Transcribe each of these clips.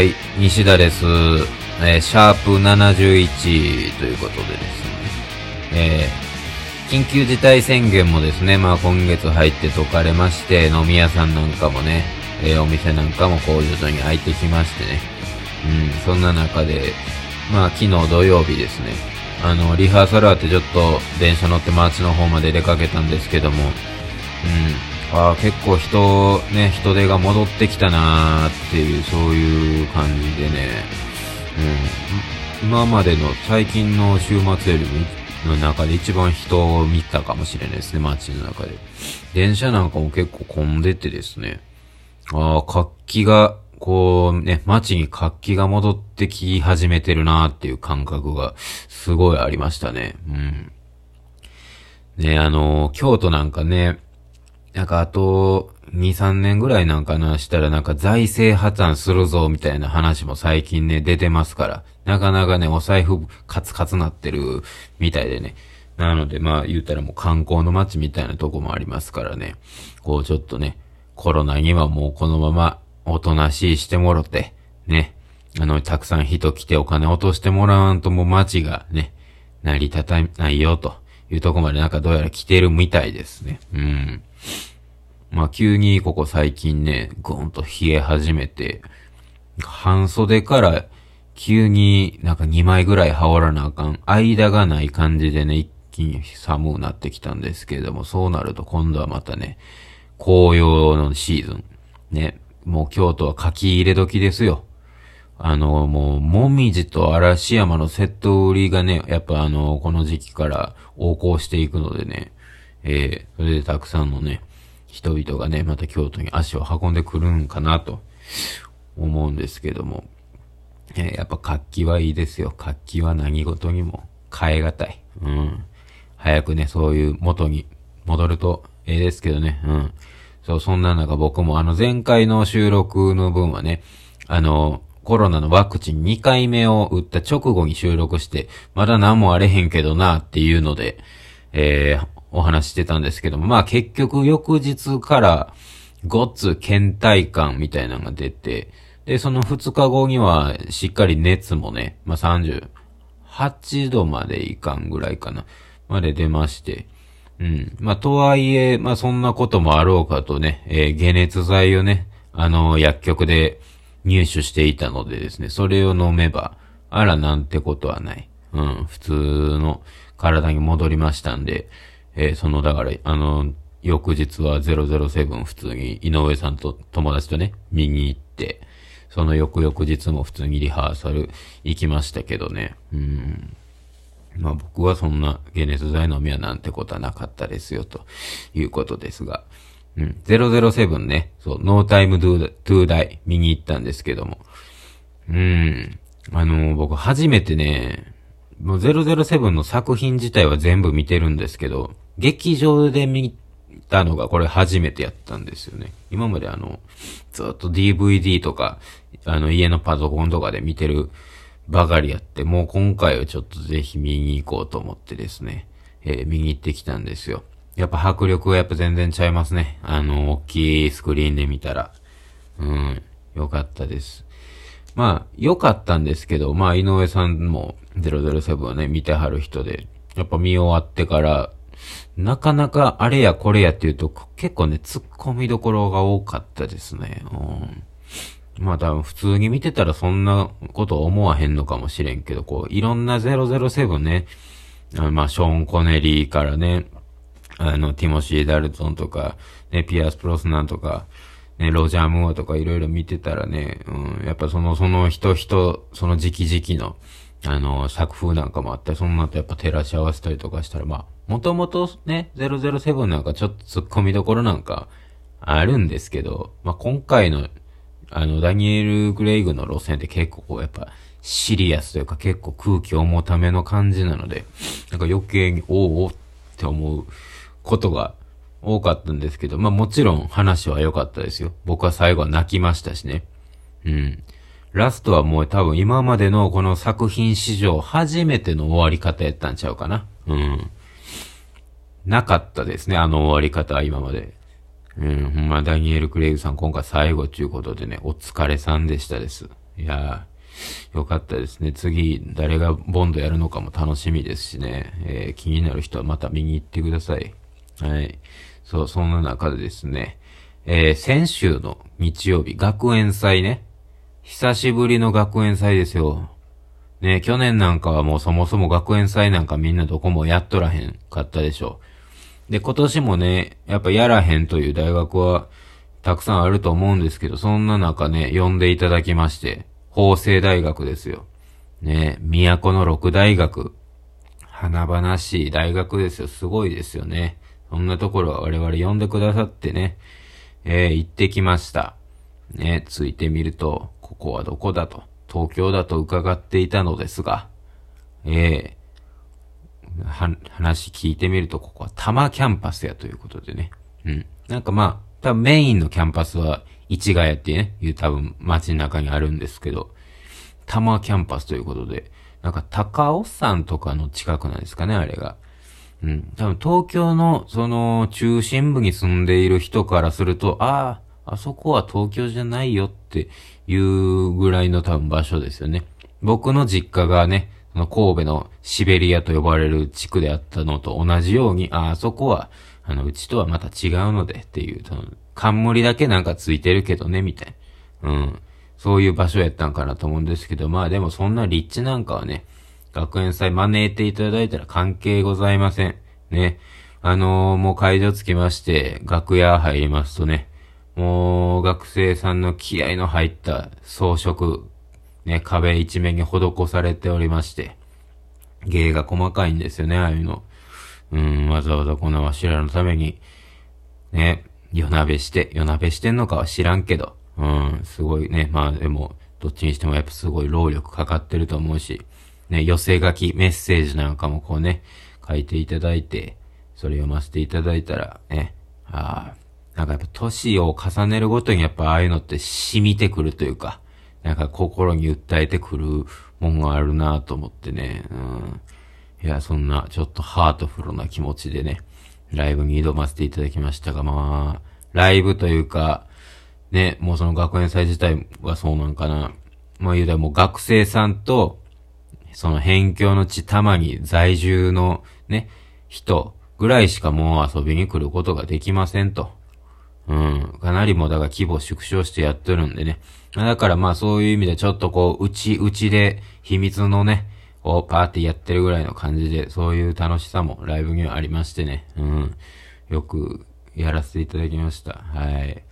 い西田です。えーシャープ71ということでですね。えー緊急事態宣言もですね、まあ今月入って解かれまして、飲み屋さんなんかもね、えーお店なんかもこう徐々に開いてきましてね。うん、そんな中で、まあ昨日土曜日ですね、あの、リハーサルあってちょっと電車乗って街の方まで出かけたんですけども、うん、あ、結構人、ね、人手が戻ってきたなーっていう、そういう感じでね、うん、今までの最近の週末よりも、の中で一番人を見たかもしれないですね、街の中で。電車なんかも結構混んでてですね、ああ、活気が、こうね、街に活気が戻ってき始めてるなーっていう感覚がすごいありましたね。うん。ね、あの、京都なんかね、なんかあと、2、3年ぐらいなんかなしたらなんか財政破綻するぞみたいな話も最近ね出てますから、なかなかねお財布カツカツなってるみたいでね。なのでまあ言ったらもう観光の街みたいなとこもありますからね。こうちょっとね、コロナにはもうこのままおとなしいしてもろて、ね。あの、たくさん人来てお金落としてもらわんともう街がね、成り立たないよというとこまでなんかどうやら来てるみたいですね。うん。まあ急にここ最近ね、ぐーんと冷え始めて、半袖から急になんか2枚ぐらい羽織らなあかん。間がない感じでね、一気に寒くなってきたんですけれども、そうなると今度はまたね、紅葉のシーズン。ね、もう京都は書き入れ時ですよ。あの、もう、もみじと嵐山のセット売りがね、やっぱあの、この時期から横行していくのでね、えー、それでたくさんのね、人々がね、また京都に足を運んでくるんかなと思うんですけども、えーやっぱ活気はいいですよ。活気は何事にも変え難い。うん。早くね、そういう元に戻るとええですけどね。うん。そう、そんな中僕もあの前回の収録の分はね、あの、コロナのワクチン2回目を打った直後に収録して、まだ何もあれへんけどなっていうので、えー、お話してたんですけども、まあ結局翌日からごっつ倦怠感みたいなのが出て、で、その2日後にはしっかり熱もね、まあ38度までいかんぐらいかな、まで出まして、うん。まあ、とはいえ、まあ、そんなこともあろうかとね、えー解熱剤をね、あの薬局で入手していたのでですね、それを飲めば、あらなんてことはない。うん。普通の体に戻りましたんで、えーその、だから、あの、翌日は007普通に井上さんと友達とね、見に行って、その翌々日も普通にリハーサル行きましたけどね。うん。まあ僕はそんな解熱剤飲みはなんてことはなかったですよ、ということですが。うん。007ね、そう、ノータイムトゥーダイ見に行ったんですけども。うん。あの僕初めてね、もう007の作品自体は全部見てるんですけど、劇場で見たのがこれ初めてやったんですよね。今まであの、ずっと DVD とか、あの家のパソコンとかで見てるばかりやって、もう今回はちょっとぜひ見に行こうと思ってですね、えー見に行ってきたんですよ。やっぱ迫力がやっぱ全然ちゃいますね。あの、大きいスクリーンで見たら。うん、よかったです。まあ、良かったんですけど、まあ、井上さんも007をね、見てはる人で、やっぱ見終わってから、なかなかあれやこれやっていうと、結構ね、突っ込みどころが多かったですね。うん。まあ多分普通に見てたらそんなこと思わへんのかもしれんけど、こう、いろんな007ね、あまあ、ショーン・コネリーからね、あの、ティモシー・ダルトンとか、ね、ピアス・プロスナンとか、ね、ロジャー・ムーアとかいろいろ見てたらね、うん、やっぱその、その人人、その時期時期の、あの、作風なんかもあって、そんなとやっぱ照らし合わせたりとかしたら、まあ、もともとね、007なんかちょっと突っ込みどころなんかあるんですけど、まあ今回の、あの、ダニエル・グレイグの路線って結構こう、やっぱ、シリアスというか結構空気重ための感じなので、なんか余計に、おおって思うことが多かったんですけど、まあもちろん話は良かったですよ。僕は最後は泣きましたしね。うん。ラストはもう多分今までのこの作品史上初めての終わり方やったんちゃうかな。うん。なかったですね、あの終わり方は今まで。うん、ほんまダニエル・クレイグさん今回最後ということでね、お疲れさんでしたです。いやーよかったですね。次、誰がボンドやるのかも楽しみですしね。えー、気になる人はまた見に行ってください。はい。そう、そんな中でですね、えー、先週の日曜日、学園祭ね。久しぶりの学園祭ですよ。ね、去年なんかはもうそもそも学園祭なんかみんなどこもやっとらへんかったでしょう。で、今年もね、やっぱやらへんという大学はたくさんあると思うんですけど、そんな中ね、呼んでいただきまして、法政大学ですよ。ね、都の六大学。華々しい大学ですよ。すごいですよね。そんなところは我々呼んでくださってね、えー、行ってきました。ね、ついてみると、ここはどこだと。東京だと伺っていたのですが、ええー、話聞いてみると、ここは多摩キャンパスやということでね。うん。なんかまあ、多分メインのキャンパスは、市ヶ谷ってね、いう多分街の中にあるんですけど、多摩キャンパスということで、なんか高尾山とかの近くなんですかね、あれが。うん。多分東京の、その、中心部に住んでいる人からすると、ああ、あそこは東京じゃないよっていうぐらいの多分場所ですよね。僕の実家がね、その神戸のシベリアと呼ばれる地区であったのと同じように、あ、あそこは、あの、うちとはまた違うのでっていう、その、冠だけなんかついてるけどね、みたいな。うん。そういう場所やったんかなと思うんですけど、まあでもそんな立地なんかはね、学園祭招いていただいたら関係ございません。ね。あのー、もう会場着きまして、楽屋入りますとね、もう、学生さんの気合の入った装飾、ね、壁一面に施されておりまして、芸が細かいんですよね、ああいうの。うん、わざわざこんなわしらのために、ね、夜鍋して、夜鍋してんのかは知らんけど、うん、すごいね、まあでも、どっちにしてもやっぱすごい労力かかってると思うし、ね、寄せ書き、メッセージなんかもこうね、書いていただいて、それ読ませていただいたら、ね、ああ、なんかやっぱ年を重ねるごとにやっぱああいうのって染みてくるというか、なんか心に訴えてくるもんがあるなと思ってね、うん。いや、そんなちょっとハートフルな気持ちでね、ライブに挑ませていただきましたが、まあ、ライブというか、ね、もうその学園祭自体はそうなんかな。まあ言うたらもう学生さんと、その辺境の地たまに在住のね、人ぐらいしかもう遊びに来ることができませんと。うん。かなりもだから規模縮小してやってるんでね。だからまあそういう意味でちょっとこう、うち、うちで秘密のね、こうパーティーやってるぐらいの感じで、そういう楽しさもライブにはありましてね。うん。よくやらせていただきました。はい。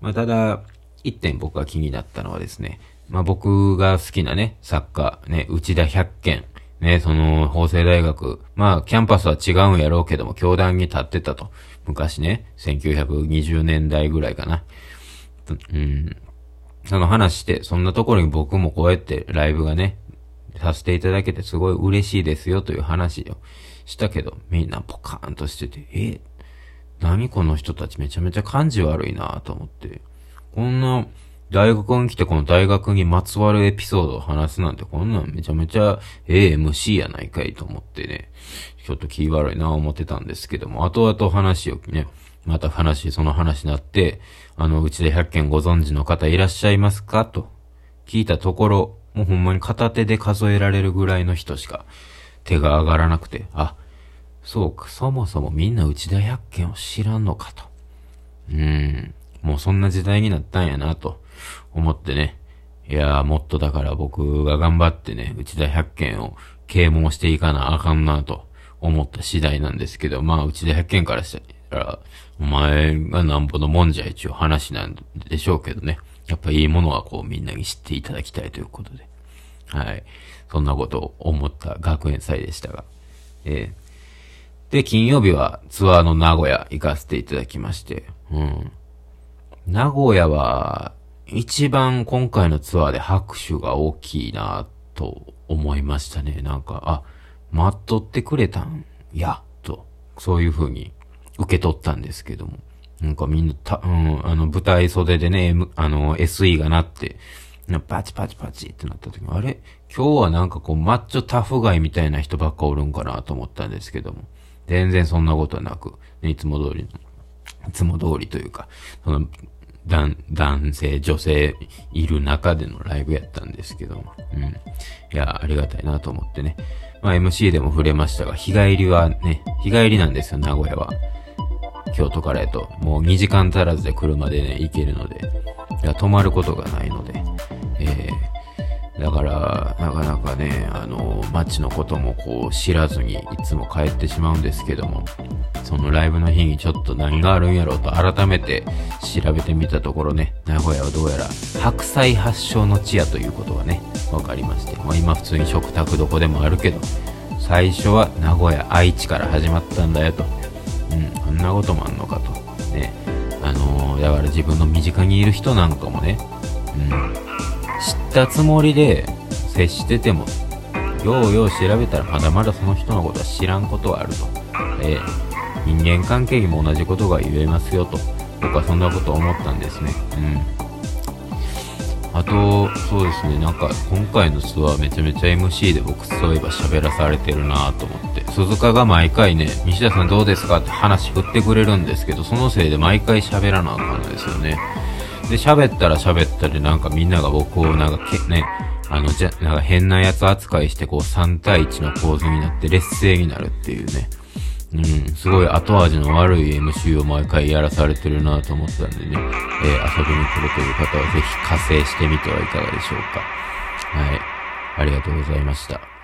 まあただ、一点僕が気になったのはですね、まあ僕が好きなね、作家、ね、内田百軒、ね、その、法政大学、まあキャンパスは違うんやろうけども、教壇に立ってたと。昔ね、1920年代ぐらいかな。うん。その話して、そんなところに僕もこうやってライブがね、させていただけてすごい嬉しいですよという話をしたけど、みんなポカーンとしてて、え何この人たちめちゃめちゃ感じ悪いなと思って。こんな、大学に来てこの大学にまつわるエピソードを話すなんてこんなんめちゃめちゃええ MC やないかいと思ってね、ちょっと気悪いな思ってたんですけども、後々話をね、また話、その話になって、あの、うちで100件ご存知の方いらっしゃいますか？と聞いたところ、もうほんまに片手で数えられるぐらいの人しか手が上がらなくて、あ、そうか、そもそもみんな内田100件を知らんのかと。うーん、もうそんな時代になったんやなと。思ってね。いやー、もっとだから僕が頑張ってね、内田百軒を啓蒙していかなあかんなと思った次第なんですけど、まあ、内田百軒からしたら、お前がなんぼのもんじゃ一応話なんでしょうけどね。やっぱいいものはこうみんなに知っていただきたいということで。はい。そんなことを思った学園祭でしたが。えー、で、金曜日はツアーの名古屋行かせていただきまして。うん。名古屋は、一番今回のツアーで拍手が大きいなと思いましたね。なんか、あ、待っとってくれたんや、と、そういう風に受け取ったんですけども。なんかみんな、た、うん、あの、舞台袖でね、M、あの、SE がなって、パチパチパチってなった時も、あれ？今日はなんかこう、マッチョタフガイみたいな人ばっかおるんかなと思ったんですけども。全然そんなことはなく、ね、いつも通りの、いつも通りというか、その、男、男性、女性いる中でのライブやったんですけども。うん。いや、ありがたいなと思ってね。まあ MC でも触れましたが、日帰りはね、日帰りなんですよ、名古屋は。京都からへと。もう2時間足らずで車でね、行けるので。いや、泊まることがないので。えー、だから、なかなかね、あの、街のこともこう知らずにいつも帰ってしまうんですけども、そのライブの日にちょっと何があるんやろうと改めて調べてみたところね、名古屋はどうやら白菜発祥の地やということがね、分かりまして、まあ、今普通に食卓どこでもあるけど、最初は名古屋、愛知から始まったんだよと。うん、あんなこともあんのかと。ね。あのー、だから自分の身近にいる人なんかもね、うん、知ったつもりで接してても、ようよう調べたらまだまだその人のことは知らんことはあると。え人間関係にも同じことが言えますよと。僕はそんなこと思ったんですね。うん。あとそうですね。なんか今回のツアーめちゃめちゃ MC で僕そういえば喋らされてるなと思って。鈴鹿が毎回ね西田さんどうですかって話振ってくれるんですけどそのせいで毎回喋らなあかんのですよねで喋ったら喋ったりなんかみんなが僕をなんかけねあのじゃなんか変なやつ扱いしてこう3対1の構図になって劣勢になるっていうねうん、すごい後味の悪い MC を毎回やらされてるなと思ったんでね、えー、遊びに来るという方はぜひ加勢してみてはいかがでしょうか。はい。ありがとうございました。